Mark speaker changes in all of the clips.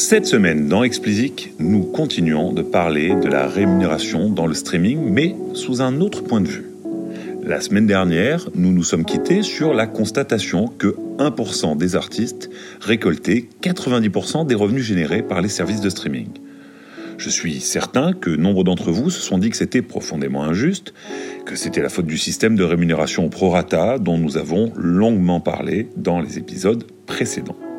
Speaker 1: Cette semaine, dans Explicit, nous continuons de parler de la rémunération dans le streaming, mais sous un autre point de vue. La semaine dernière, nous nous sommes quittés sur la constatation que 1% des artistes récoltaient 90% des revenus générés par les services de streaming. Je suis certain que nombre d'entre vous se sont dit que c'était profondément injuste, que c'était la faute du système de rémunération pro rata dont nous avons longuement parlé dans les épisodes précédents.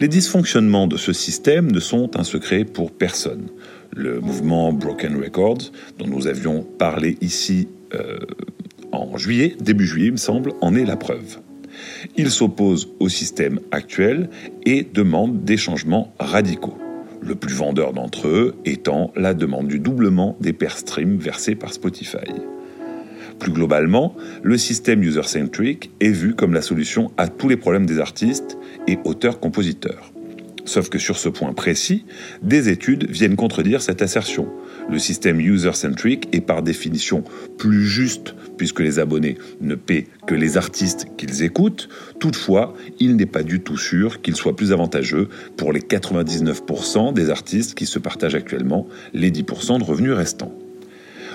Speaker 1: Les dysfonctionnements de ce système ne sont un secret pour personne. Le mouvement Broken Records, dont nous avions parlé ici euh, en juillet, début juillet, il me semble, en est la preuve. Il s'oppose au système actuel et demande des changements radicaux le plus vendeur d'entre eux étant la demande du doublement des per stream versés par Spotify. Plus globalement, le système user-centric est vu comme la solution à tous les problèmes des artistes et auteurs-compositeurs. Sauf que sur ce point précis, des études viennent contredire cette assertion. Le système user-centric est par définition plus juste puisque les abonnés ne paient que les artistes qu'ils écoutent. Toutefois, il n'est pas du tout sûr qu'il soit plus avantageux pour les 99% des artistes qui se partagent actuellement les 10% de revenus restants.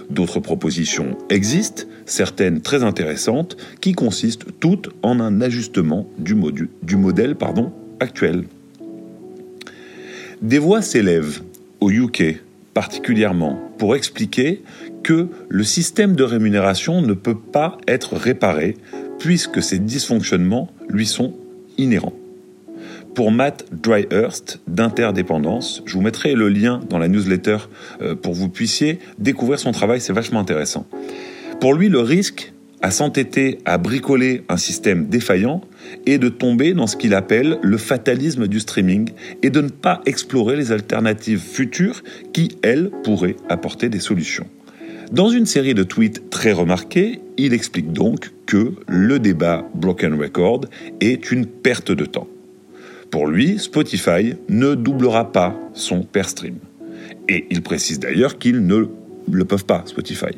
Speaker 1: D'autres propositions existent, certaines très intéressantes, qui consistent toutes en un ajustement du, modèle actuel. Des voix s'élèvent, au UK particulièrement, pour expliquer que le système de rémunération ne peut pas être réparé puisque ces dysfonctionnements lui sont inhérents. Pour Matt Dryhurst d'Interdépendance, je vous mettrai le lien dans la newsletter euh, pour que vous puissiez découvrir son travail, c'est vachement intéressant. Pour lui, le risque à s'entêter à bricoler un système défaillant et de tomber dans ce qu'il appelle le fatalisme du streaming et de ne pas explorer les alternatives futures qui, elles, pourraient apporter des solutions. Dans une série de tweets très remarqués, il explique donc que le débat Broken Record est une perte de temps. Pour lui, Spotify ne doublera pas son per stream. Et il précise d'ailleurs qu'ils ne le peuvent pas, Spotify.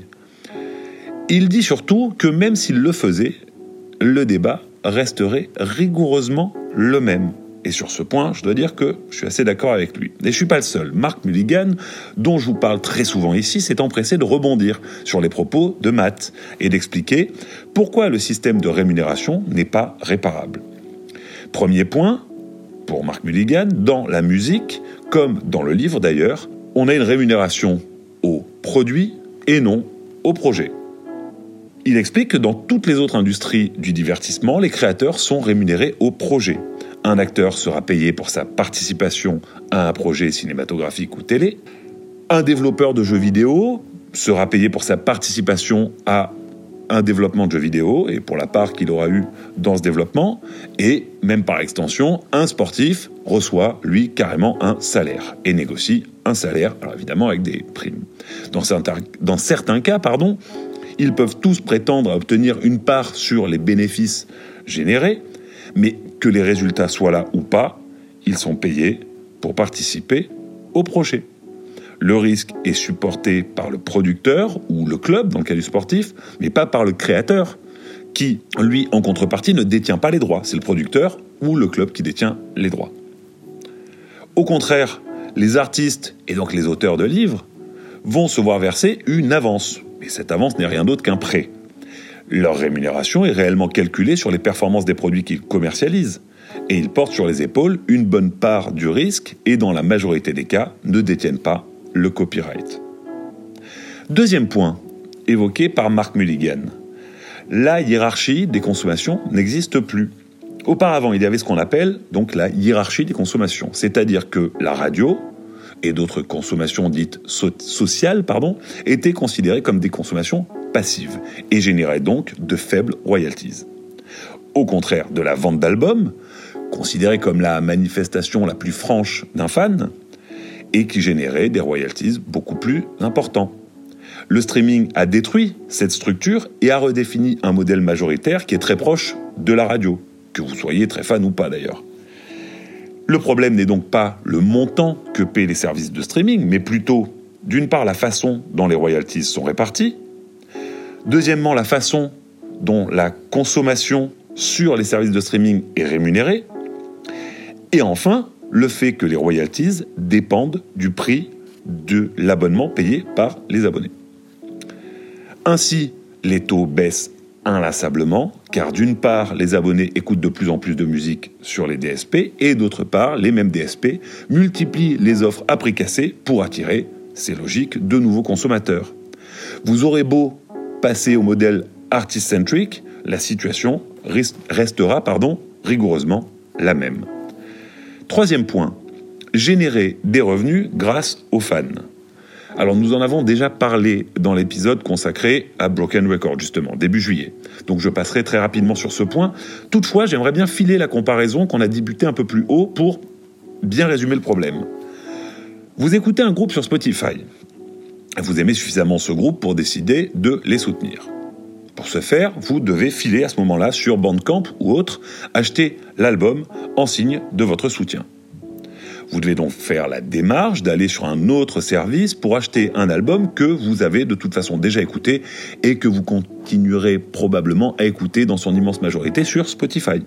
Speaker 1: Il dit surtout que même s'il le faisait, le débat resterait rigoureusement le même. Et sur ce point, je dois dire que je suis assez d'accord avec lui. Et je suis pas le seul. Mark Mulligan, dont je vous parle très souvent ici, s'est empressé de rebondir sur les propos de Matt et d'expliquer pourquoi le système de rémunération n'est pas réparable. Premier point, pour Mark Mulligan, dans la musique, comme dans le livre d'ailleurs, on a une rémunération au produit et non au projet. Il explique que dans toutes les autres industries du divertissement, les créateurs sont rémunérés au projet. Un acteur sera payé pour sa participation à un projet cinématographique ou télé. Un développeur de jeux vidéo sera payé pour sa participation à un développement de jeux vidéo et pour la part qu'il aura eu dans ce développement. Et même par extension, un sportif reçoit, lui, carrément un salaire et négocie un salaire, alors évidemment avec des primes. Dans certains, dans certains cas, pardon, ils peuvent tous prétendre à obtenir une part sur les bénéfices générés, mais que les résultats soient là ou pas, ils sont payés pour participer au projet. Le risque est supporté par le producteur ou le club, dans le cas du sportif, mais pas par le créateur, qui, lui, en contrepartie, ne détient pas les droits. C'est le producteur ou le club qui détient les droits. Au contraire, les artistes, et donc les auteurs de livres, vont se voir verser une avance, et cette avance n'est rien d'autre qu'un prêt. Leur rémunération est réellement calculée sur les performances des produits qu'ils commercialisent, et ils portent sur les épaules une bonne part du risque et dans la majorité des cas ne détiennent pas le copyright. Deuxième point, évoqué par Mark Mulligan. La hiérarchie des consommations n'existe plus. Auparavant, il y avait ce qu'on appelle donc la hiérarchie des consommations, c'est-à-dire que la radio, et d'autres consommations dites sociales pardon, étaient considérées comme des consommations passives et généraient donc de faibles royalties. Au contraire de la vente d'albums, considérée comme la manifestation la plus franche d'un fan, et qui générait des royalties beaucoup plus importants. Le streaming a détruit cette structure et a redéfini un modèle majoritaire qui est très proche de la radio, que vous soyez très fan ou pas d'ailleurs. Le problème n'est donc pas le montant que paient les services de streaming, mais plutôt, d'une part, la façon dont les royalties sont réparties, deuxièmement, la façon dont la consommation sur les services de streaming est rémunérée, et enfin, le fait que les royalties dépendent du prix de l'abonnement payé par les abonnés. Ainsi, les taux baissent inlassablement, car d'une part, les abonnés écoutent de plus en plus de musique sur les DSP, et d'autre part, les mêmes DSP multiplient les offres à prix cassé pour attirer, c'est logique, de nouveaux consommateurs. Vous aurez beau passer au modèle artist-centric, la situation restera rigoureusement la même. Troisième point, générer des revenus grâce aux fans. Alors nous en avons déjà parlé dans l'épisode consacré à Broken Record justement, début juillet. Donc je passerai très rapidement sur ce point. Toutefois, j'aimerais bien filer la comparaison qu'on a débuté un peu plus haut pour bien résumer le problème. Vous écoutez un groupe sur Spotify. Vous aimez suffisamment ce groupe pour décider de les soutenir. Pour ce faire, vous devez filer à ce moment-là sur Bandcamp ou autre, acheter l'album en signe de votre soutien. Vous devez donc faire la démarche d'aller sur un autre service pour acheter un album que vous avez de toute façon déjà écouté et que vous continuerez probablement à écouter dans son immense majorité sur Spotify.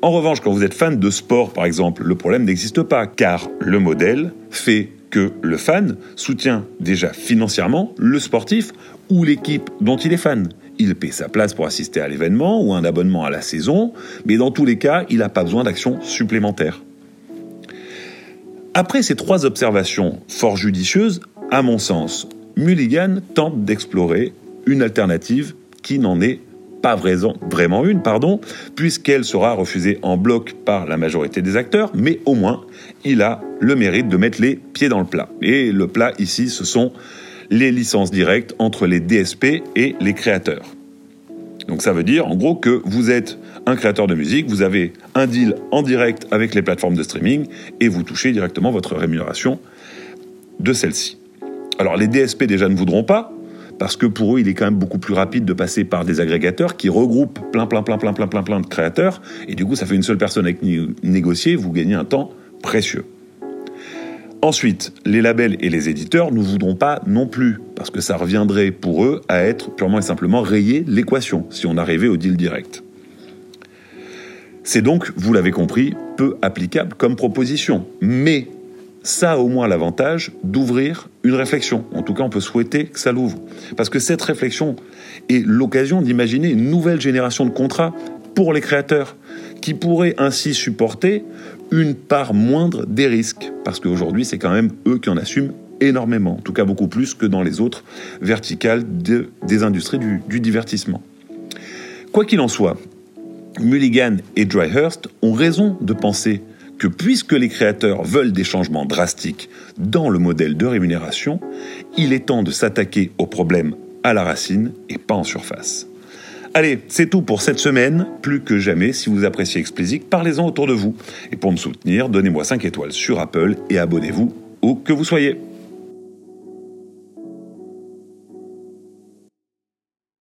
Speaker 1: En revanche, quand vous êtes fan de sport par exemple, le problème n'existe pas car le modèle fait que le fan soutient déjà financièrement le sportif ou l'équipe dont il est fan. Il paie sa place pour assister à l'événement ou un abonnement à la saison, mais dans tous les cas, il n'a pas besoin d'actions supplémentaires. Après ces trois observations fort judicieuses, à mon sens, Mulligan tente d'explorer une alternative qui n'en est pas vraiment une, pardon, puisqu'elle sera refusée en bloc par la majorité des acteurs, mais au moins, il a le mérite de mettre les pieds dans le plat. Et le plat ici, ce sont les licences directes entre les DSP et les créateurs. Donc ça veut dire en gros que vous êtes un créateur de musique, vous avez un deal en direct avec les plateformes de streaming et vous touchez directement votre rémunération de celle-ci. Alors les DSP déjà ne voudront pas, parce que pour eux, il est quand même beaucoup plus rapide de passer par des agrégateurs qui regroupent plein, plein, plein, plein, plein, plein, plein de créateurs, et du coup, ça fait une seule personne avec négocier, vous gagnez un temps précieux. Ensuite, les labels et les éditeurs ne voudront pas non plus, parce que ça reviendrait pour eux à être purement et simplement rayer l'équation si on arrivait au deal direct. C'est donc, vous l'avez compris, peu applicable comme proposition. Mais ça a au moins l'avantage d'ouvrir une réflexion. En tout cas, on peut souhaiter que ça l'ouvre. Parce que cette réflexion est l'occasion d'imaginer une nouvelle génération de contrats pour les créateurs, qui pourraient ainsi supporter une part moindre des risques, parce qu'aujourd'hui c'est quand même eux qui en assument énormément, en tout cas beaucoup plus que dans les autres verticales des industries du, du divertissement. Quoi qu'il en soit, Mulligan et Dryhurst ont raison de penser que puisque les créateurs veulent des changements drastiques dans le modèle de rémunération, il est temps de s'attaquer au problème à la racine et pas en surface. Allez, c'est tout pour cette semaine. Plus que jamais, si vous appréciez Explicit, parlez-en autour de vous. Et pour me soutenir, donnez-moi 5 étoiles sur Apple et abonnez-vous où que vous soyez.